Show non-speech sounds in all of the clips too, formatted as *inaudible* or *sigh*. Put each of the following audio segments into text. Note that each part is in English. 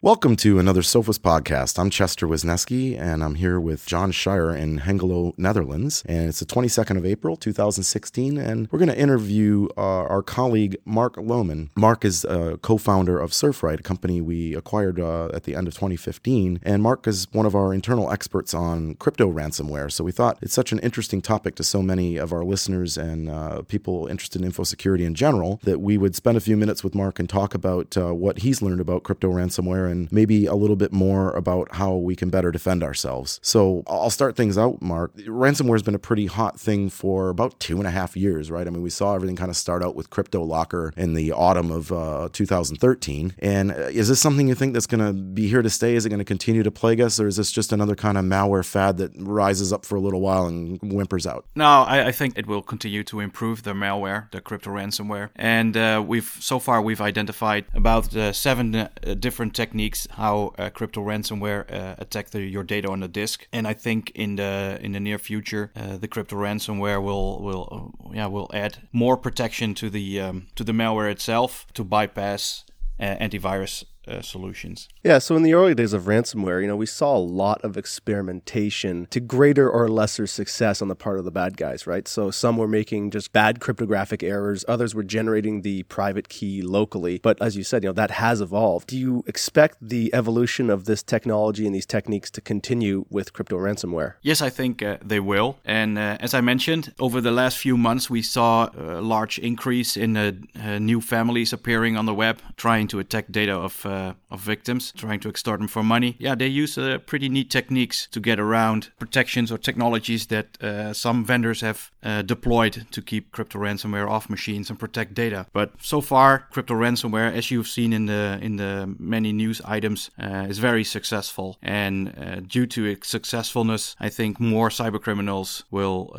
Welcome to another Sophos podcast. I'm Chester Wisniewski, and I'm here with John Shier in Hengelo, Netherlands. And it's the 22nd of April, 2016, and we're going to interview uh, our colleague Mark Loman. Mark is a co-founder of Surfright, a company we acquired uh, at the end of 2015, and Mark is one of our internal experts on crypto ransomware. So we thought it's such an interesting topic to so many of our listeners and uh, people interested in info security in general that we would spend a few minutes with Mark and talk about uh, what he's learned about crypto ransomware and maybe a little bit more about how we can better defend ourselves. So I'll start things out, Mark. Ransomware has been a pretty hot thing for about two and a half years, right? I mean, we saw everything kind of start out with Crypto Locker in the autumn of uh, 2013. And uh, is this something you think that's going to be here to stay? Is it going to continue to plague us, or is this just another kind of malware fad that rises up for a little while and whimpers out? No, I, I think it will continue to improve the malware, the crypto ransomware, and uh, we've so far we've identified about uh, seven uh, different techniques how uh, crypto ransomware uh, attack the, your data on the disk. And I think in the in the near future, uh, the crypto ransomware will will uh, yeah will add more protection to the um, to the malware itself to bypass uh, antivirus uh, solutions. Yeah, so in the early days of ransomware, you know, we saw a lot of experimentation to greater or lesser success on the part of the bad guys, right? So some were making just bad cryptographic errors, others were generating the private key locally. But as you said, you know, that has evolved. Do you expect the evolution of this technology and these techniques to continue with crypto ransomware? Yes, I think uh, they will. And uh, as I mentioned, over the last few months, we saw a large increase in uh, uh, new families appearing on the web trying to attack data of uh, of victims, trying to extort them for money. Yeah, they use uh, pretty neat techniques to get around protections or technologies that uh, some vendors have uh, deployed to keep crypto ransomware off machines and protect data. But so far, crypto ransomware, as you've seen in the in the many news items, uh, is very successful. And uh, due to its successfulness, I think more cybercriminals will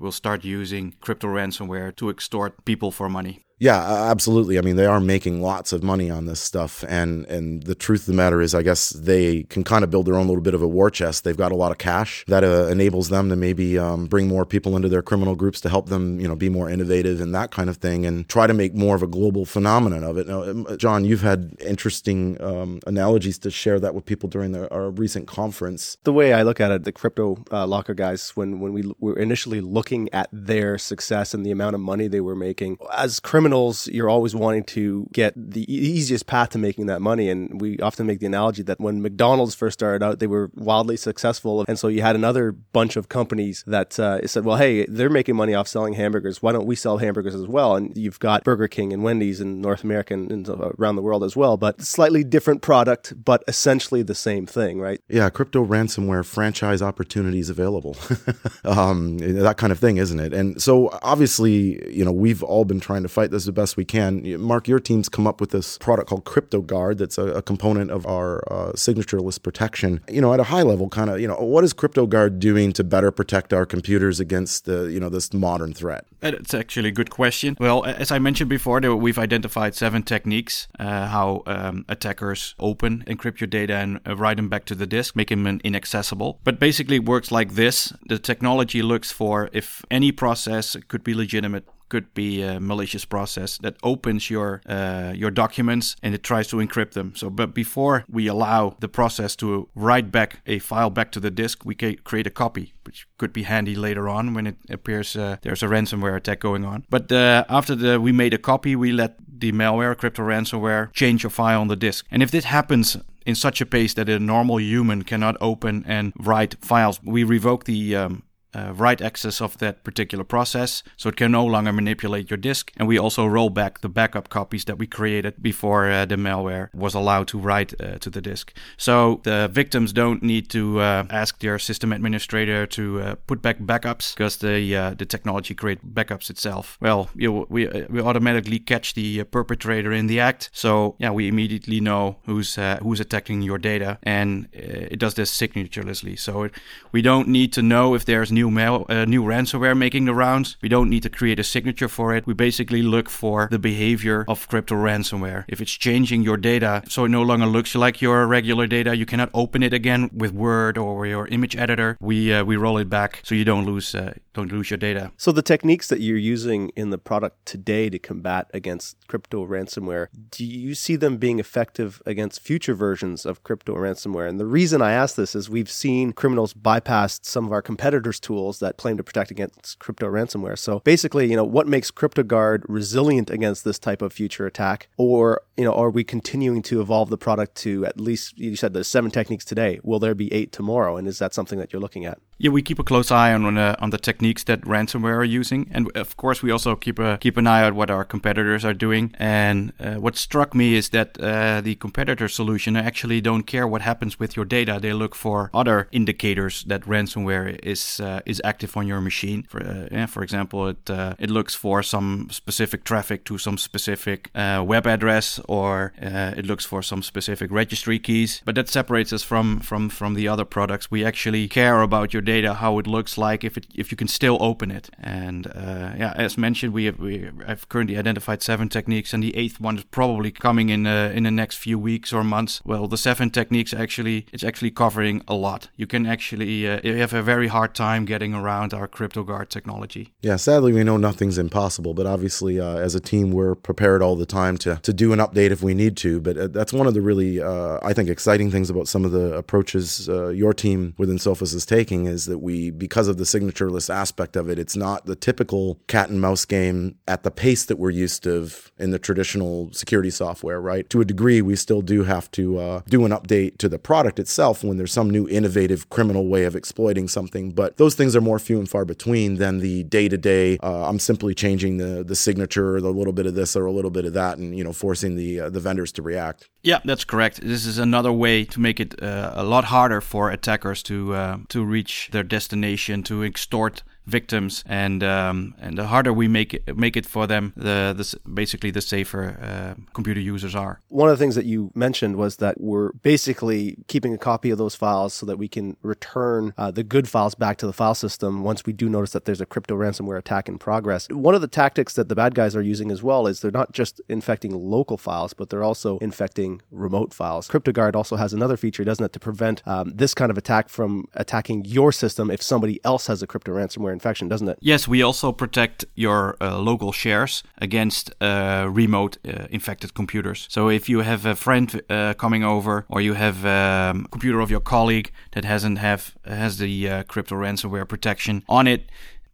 will start using crypto ransomware to extort people for money. Yeah, absolutely. I mean, they are making lots of money on this stuff, and and the truth of the matter is, I guess they can kind of build their own little bit of a war chest. They've got a lot of cash that uh, enables them to maybe um, bring more people into their criminal groups to help them, you know, be more innovative and that kind of thing, and try to make more of a global phenomenon of it. Now, um, John, you've had interesting um, analogies to share that with people during the, our recent conference. The way I look at it, the crypto uh, locker guys, when when we were initially looking at their success and the amount of money they were making as criminals criminals, you're always wanting to get the easiest path to making that money. And we often make the analogy that when McDonald's first started out, they were wildly successful. And so you had another bunch of companies that uh, said, well, hey, they're making money off selling hamburgers. Why don't we sell hamburgers as well? And you've got Burger King and Wendy's in North America and, around the world as well, but slightly different product, but essentially the same thing, right? Yeah, crypto ransomware franchise opportunities available. *laughs* um, that kind of thing, isn't it? And so obviously, you know, we've all been trying to fight this the best we can. Mark, your team's come up with this product called CryptoGuard that's a, a component of our uh, signatureless protection. You know, at a high level, kind of, you know, what is CryptoGuard doing to better protect our computers against the, you know, this modern threat? It's actually a good question. Well, as I mentioned before, we've identified seven techniques uh, how um, attackers open, encrypt your data, and uh, write them back to the disk, make them inaccessible. But basically, works like this: the technology looks for if any process could be legitimate could be a malicious process that opens your uh, your documents and it tries to encrypt them. So, but before we allow the process to write back a file back to the disk, we create a copy, which could be handy later on when it appears uh, there's a ransomware attack going on. But uh, after the we made a copy, we let the malware, crypto ransomware, change a file on the disk. And if this happens in such a pace that a normal human cannot open and write files, we revoke the um, uh, write access of that particular process, so it can no longer manipulate your disk. And we also roll back the backup copies that we created before uh, the malware was allowed to write uh, to the disk. So the victims don't need to uh, ask their system administrator to uh, put back backups because the uh, the technology creates backups itself. Well, you, we we automatically catch the perpetrator in the act, so yeah, we immediately know who's who's attacking your data, and it does this signaturelessly. So it, we don't need to know if there's new new uh, new ransomware making the rounds. We don't need to create a signature for it. We basically look for the behavior of crypto ransomware. If it's changing your data so it no longer looks like your regular data, you cannot open it again with Word or your image editor. We uh, we roll it back so you don't lose uh, don't lose your data. So the techniques that you're using in the product today to combat against crypto ransomware, do you see them being effective against future versions of crypto ransomware? And the reason I ask this is we've seen criminals bypass some of our competitors' tools that claim to protect against crypto ransomware. So basically, you know, what makes CryptoGuard resilient against this type of future attack? Or, you know, are we continuing to evolve the product to at least you said there's seven techniques today. Will there be eight tomorrow? And is that something that you're looking at? Yeah, we keep a close eye on uh, on the techniques that ransomware are using, and of course we also keep a keep an eye on what our competitors are doing. And uh, what struck me is that uh, the competitor solution actually don't care what happens with your data. They look for other indicators that ransomware is uh, is active on your machine. For uh, yeah, for example, it uh, it looks for some specific traffic to some specific web address, or it looks for some specific registry keys. But that separates us from from from the other products. We actually care about your data, how it looks like, if it if you can still open it. And uh, yeah, as mentioned, we have we have currently identified seven techniques, and the eighth one is probably coming in uh, in the next few weeks or months. Well, the seven techniques actually it's actually covering a lot. You can actually uh, you have a very hard time getting around our CryptoGuard technology. Yeah, sadly we know nothing's impossible, but obviously uh, as a team we're prepared all the time to to do an update if we need to. But uh, that's one of the really uh, I think exciting things about some of the approaches your team within Sophos is taking is that we, because of the signatureless aspect of it, it's not the typical cat and mouse game at the pace that we're used to in the traditional security software, right? To a degree, we still do have to uh, do an update to the product itself when there's some new innovative criminal way of exploiting something. But those things are more few and far between than the day to day. I'm simply changing the the signature, a little bit of this or a little bit of that, and you know, forcing the uh, the vendors to react. Yeah, that's correct. This is another way to make it uh, a lot harder for attackers to uh, to reach their destination, to extort victims, and um, and the harder we make it make it for them, the, the basically the safer uh, computer users are. One of the things that you mentioned was that we're basically keeping a copy of those files so that we can return uh, the good files back to the file system once we do notice that there's a crypto ransomware attack in progress. One of the tactics that the bad guys are using as well is they're not just infecting local files, but they're also infecting remote files. CryptoGuard also has another feature, doesn't it, to prevent um, this kind of attack from attacking your system if somebody else has a crypto ransomware infection, doesn't it? Yes, we also protect your uh, local shares against uh, remote uh, infected computers. So if you have a friend uh, coming over, or you have a um, computer of your colleague that hasn't have has the uh, crypto ransomware protection on it,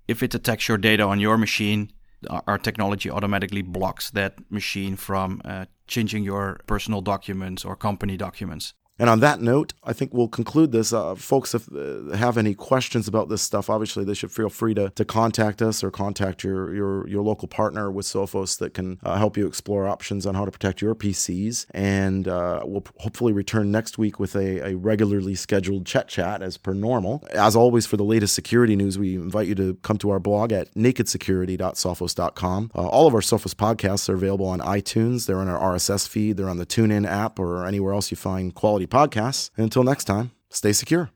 if it attacks your data on your machine, our technology automatically blocks that machine from uh, changing your personal documents or company documents. And on that note, I think we'll conclude this. Uh, folks, if uh, have any questions about this stuff, obviously they should feel free to, to contact us or contact your, your, your local partner with Sophos that can uh, help you explore options on how to protect your PCs. And uh, we'll hopefully return next week with a, a regularly scheduled chat chat as per normal. As always, for the latest security news, we invite you to come to our blog at nakedsecurity.sophos.com. Uh, all of our Sophos podcasts are available on iTunes. They're on our RSS feed. They're on the TuneIn app or anywhere else you find quality podcasts. And until next time, stay secure.